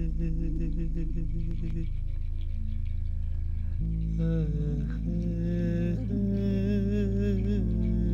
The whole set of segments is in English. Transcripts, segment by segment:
Ah, ah, ah.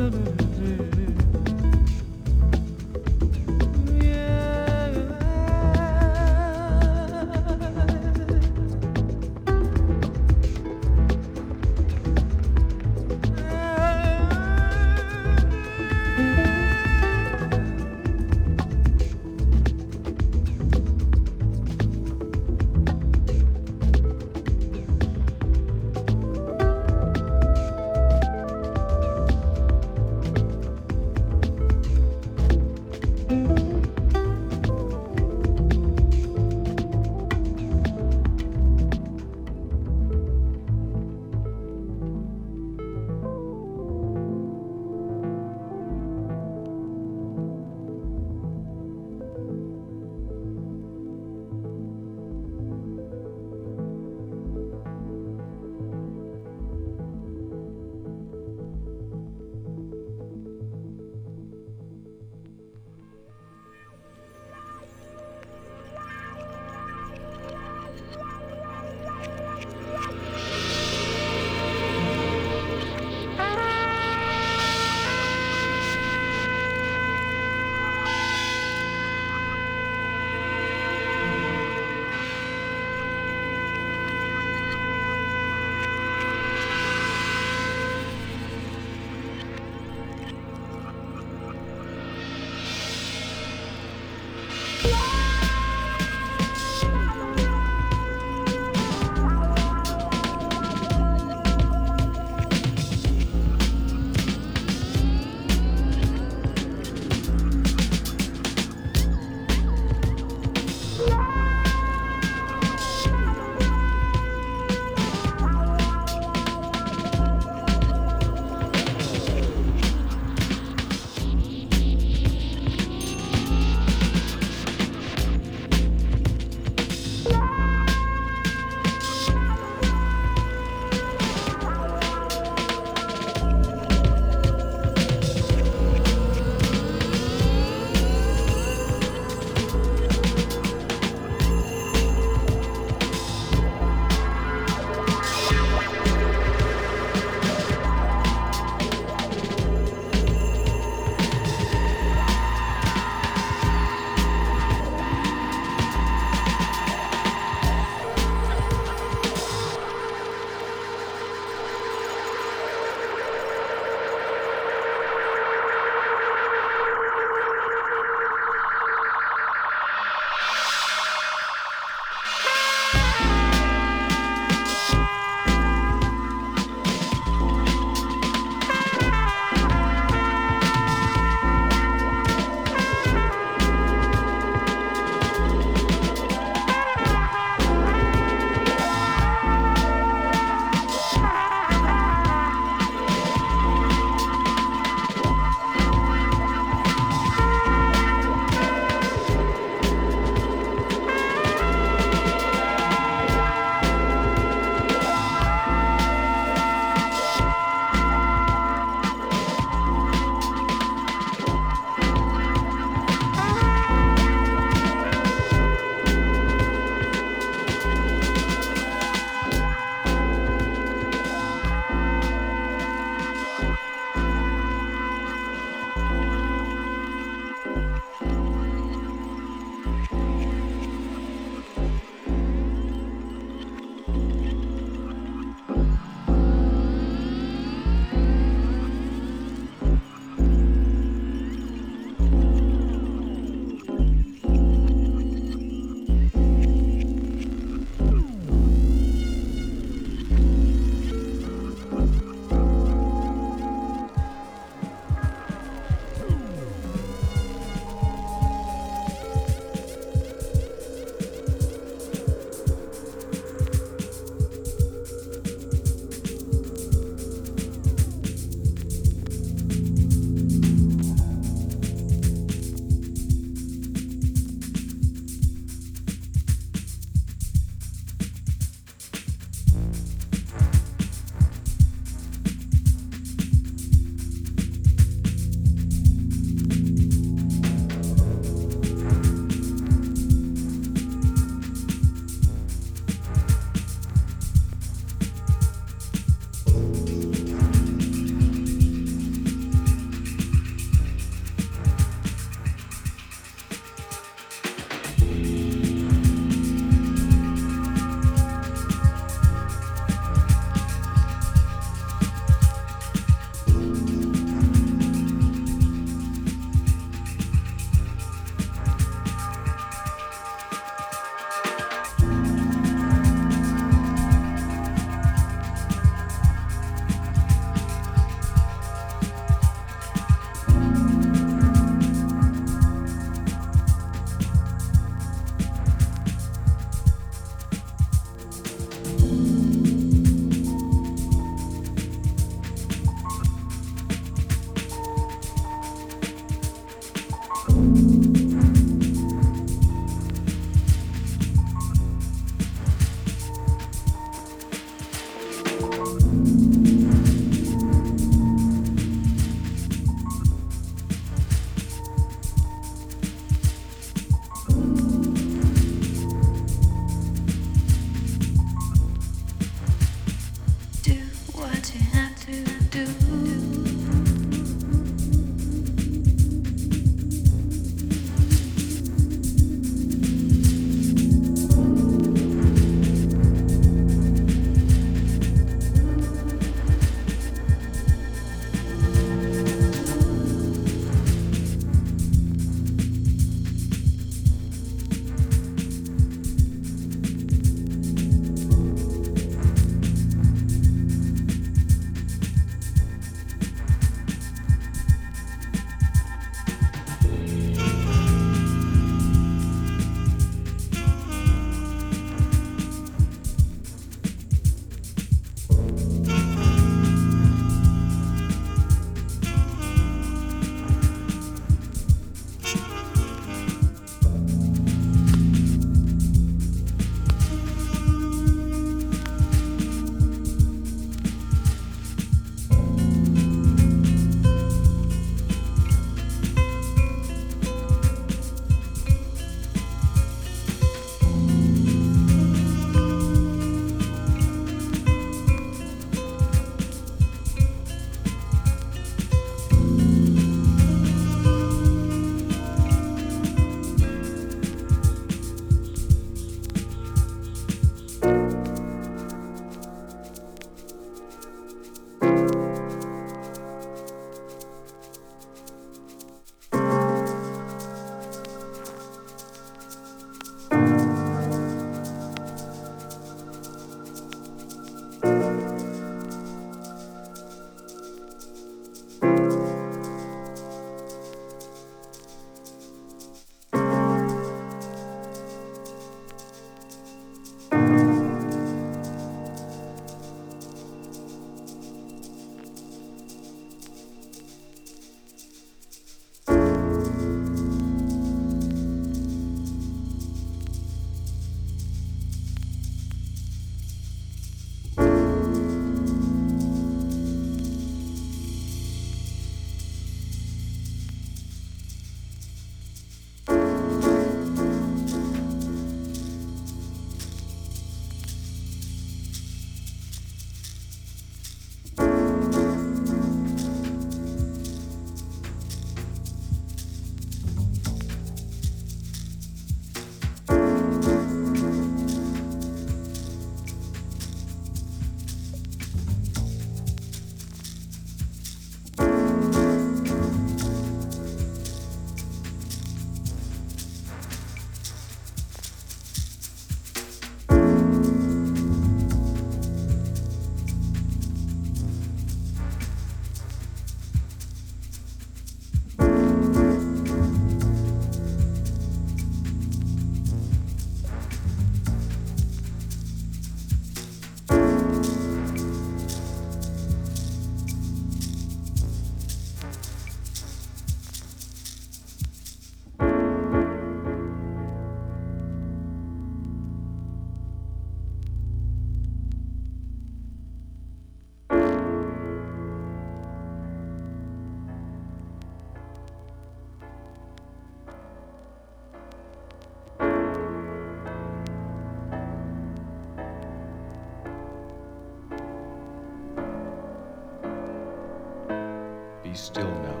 Still now.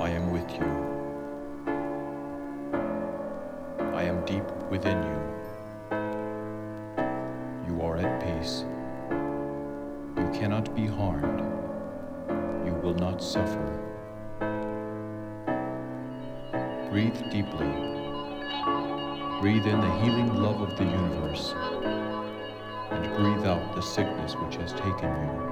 I am with you. I am deep within you. You are at peace. You cannot be harmed. You will not suffer. Breathe deeply. Breathe in the healing love of the universe and breathe out the sickness which has taken you.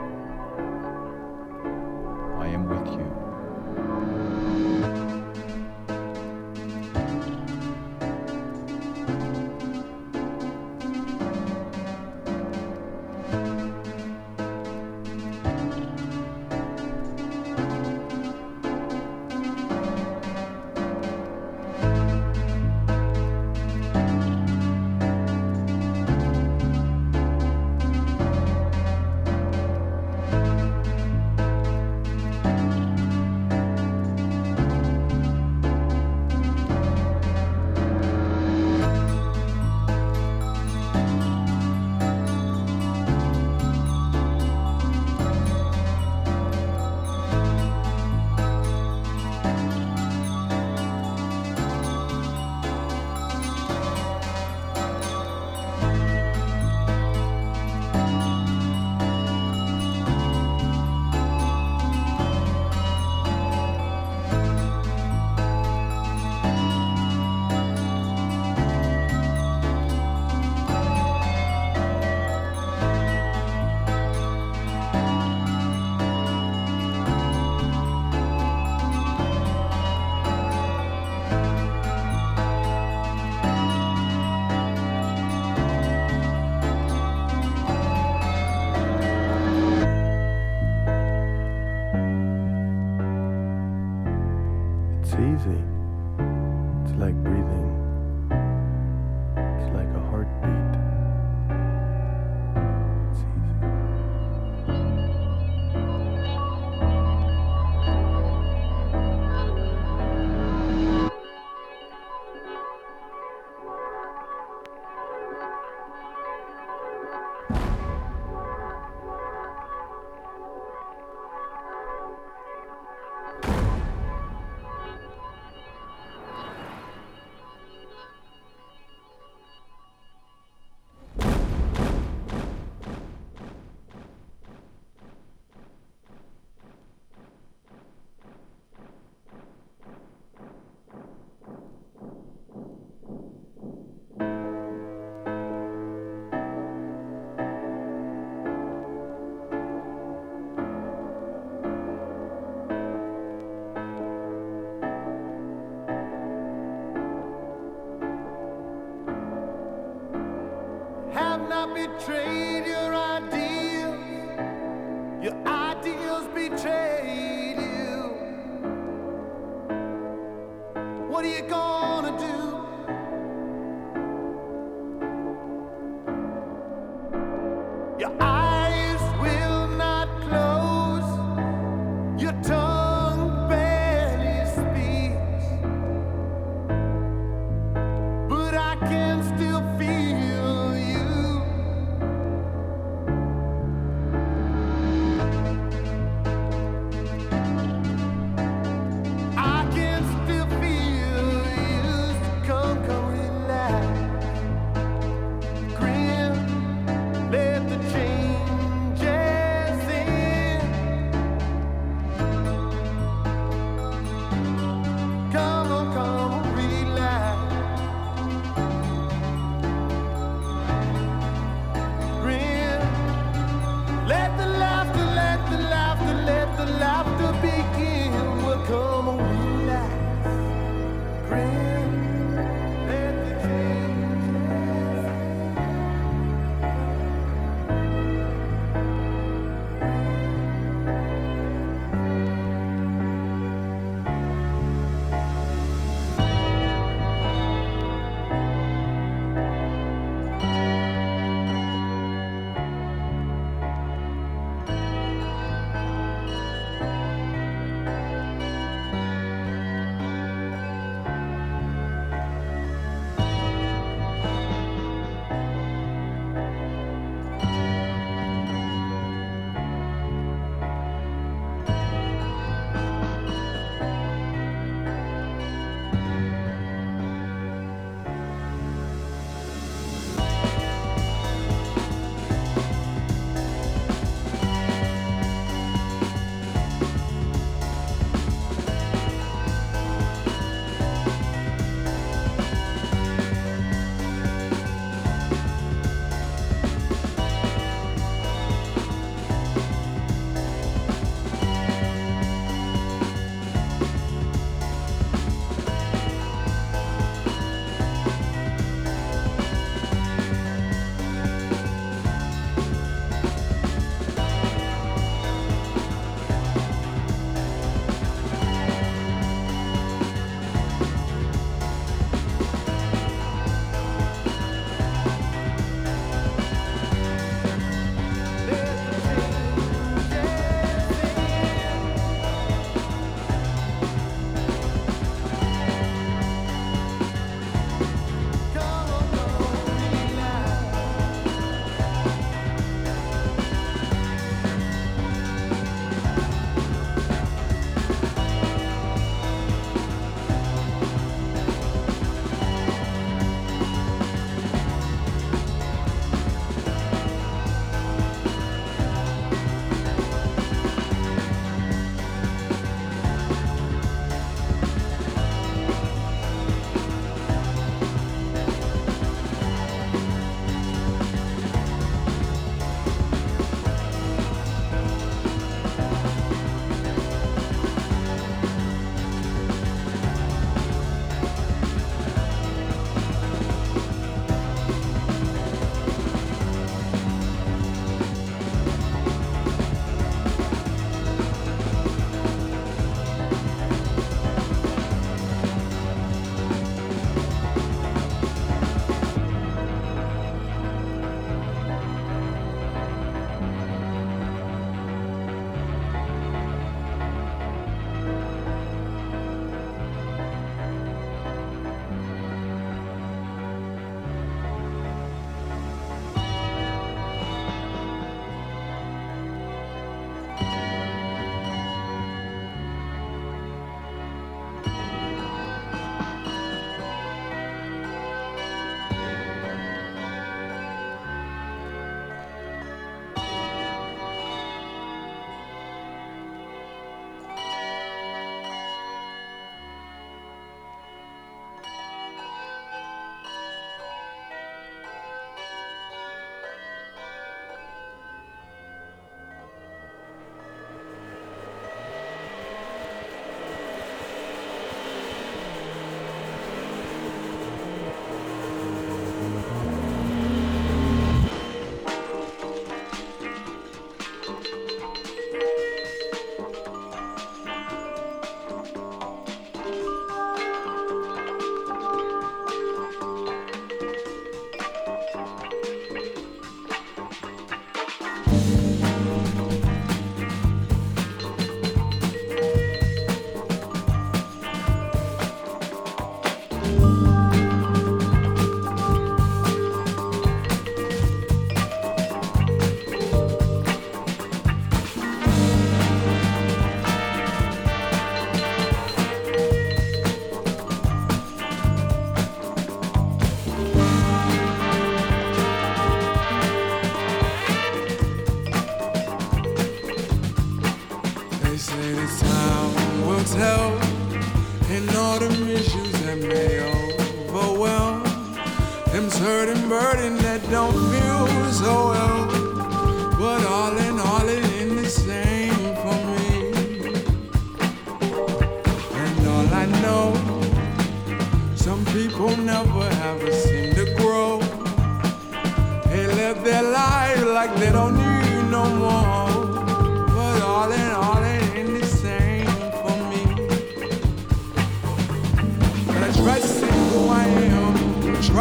Betrayed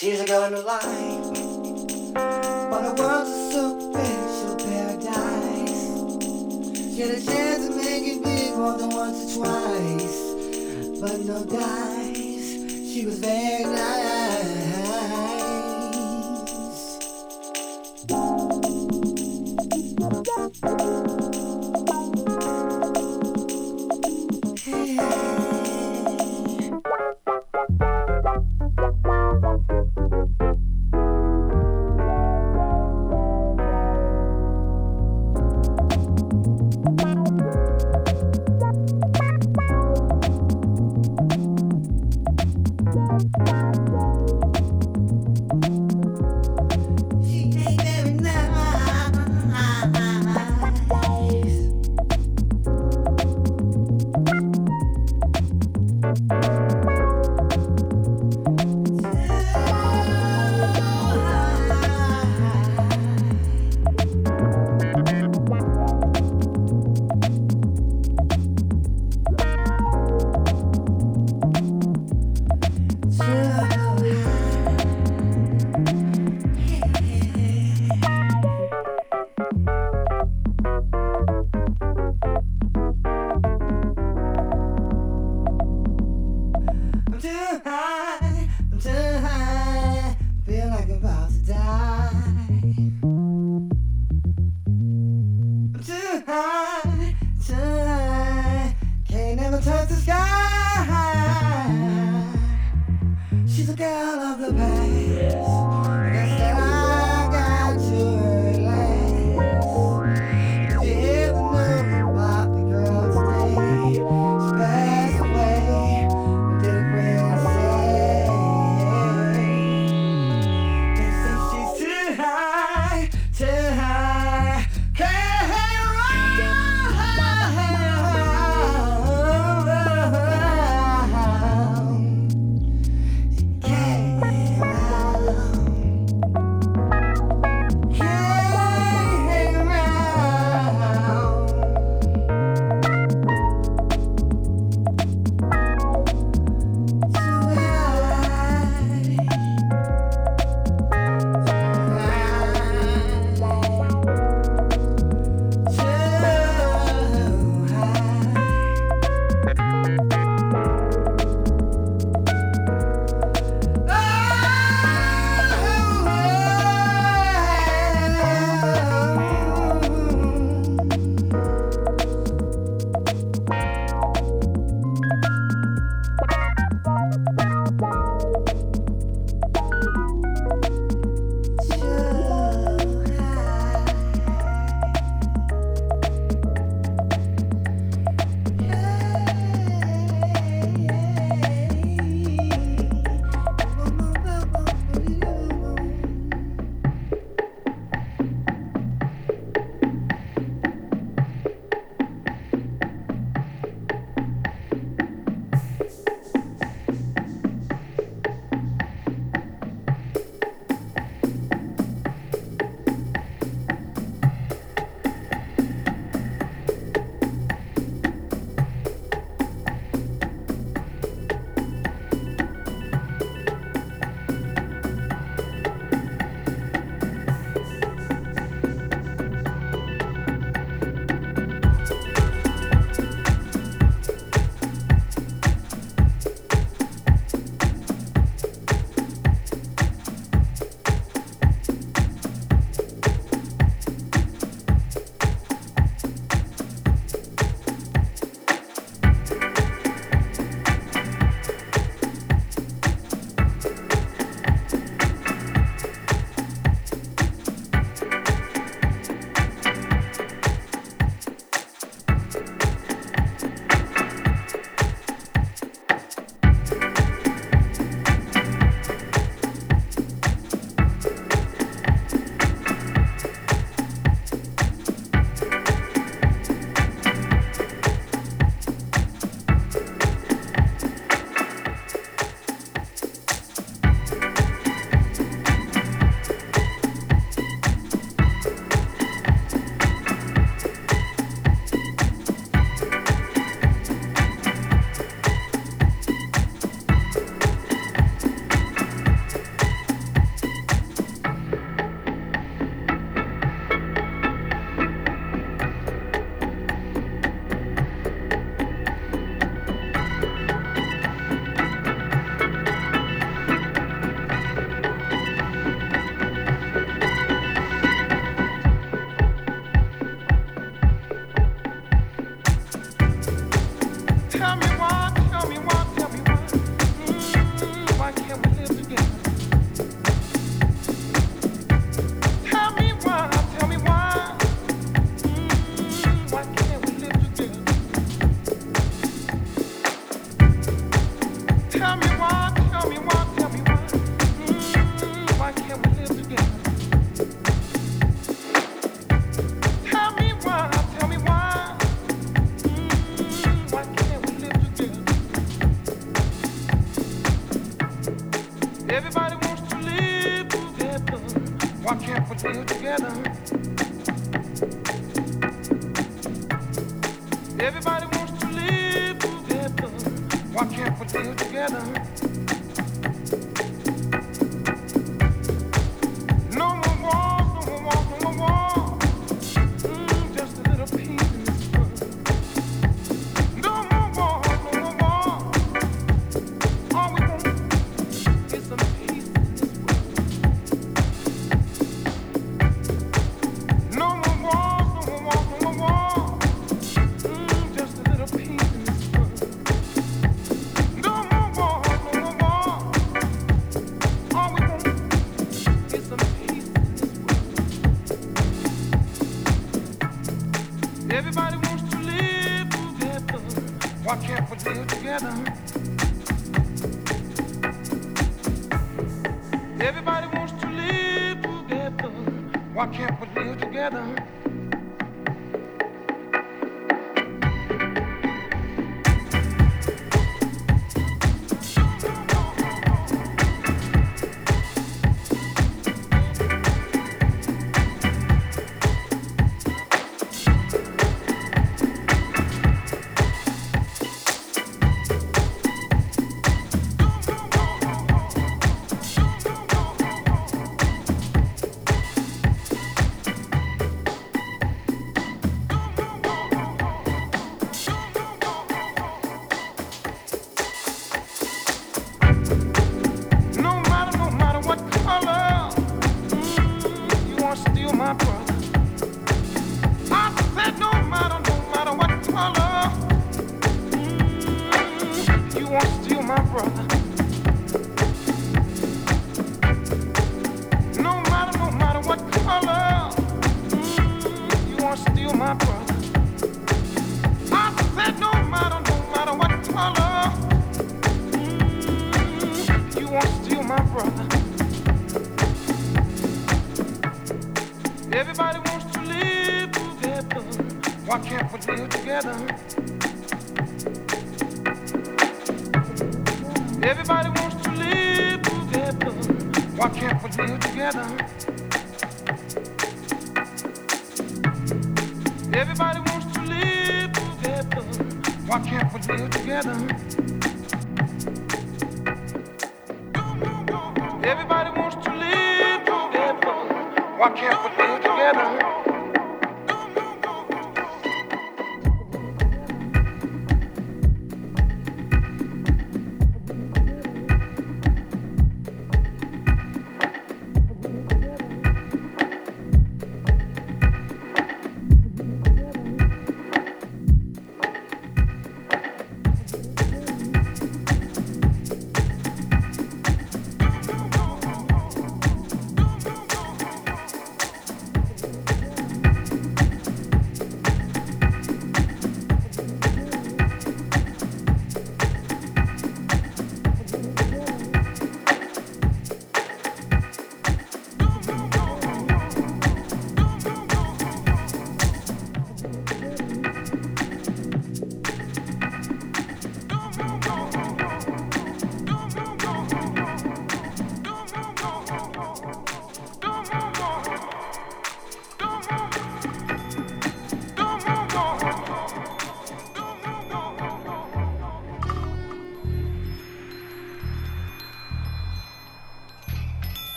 She's a girl in the light. While the world's a superficial paradise. Get a chance to make it big more than once or twice. But no dice. She was very nice.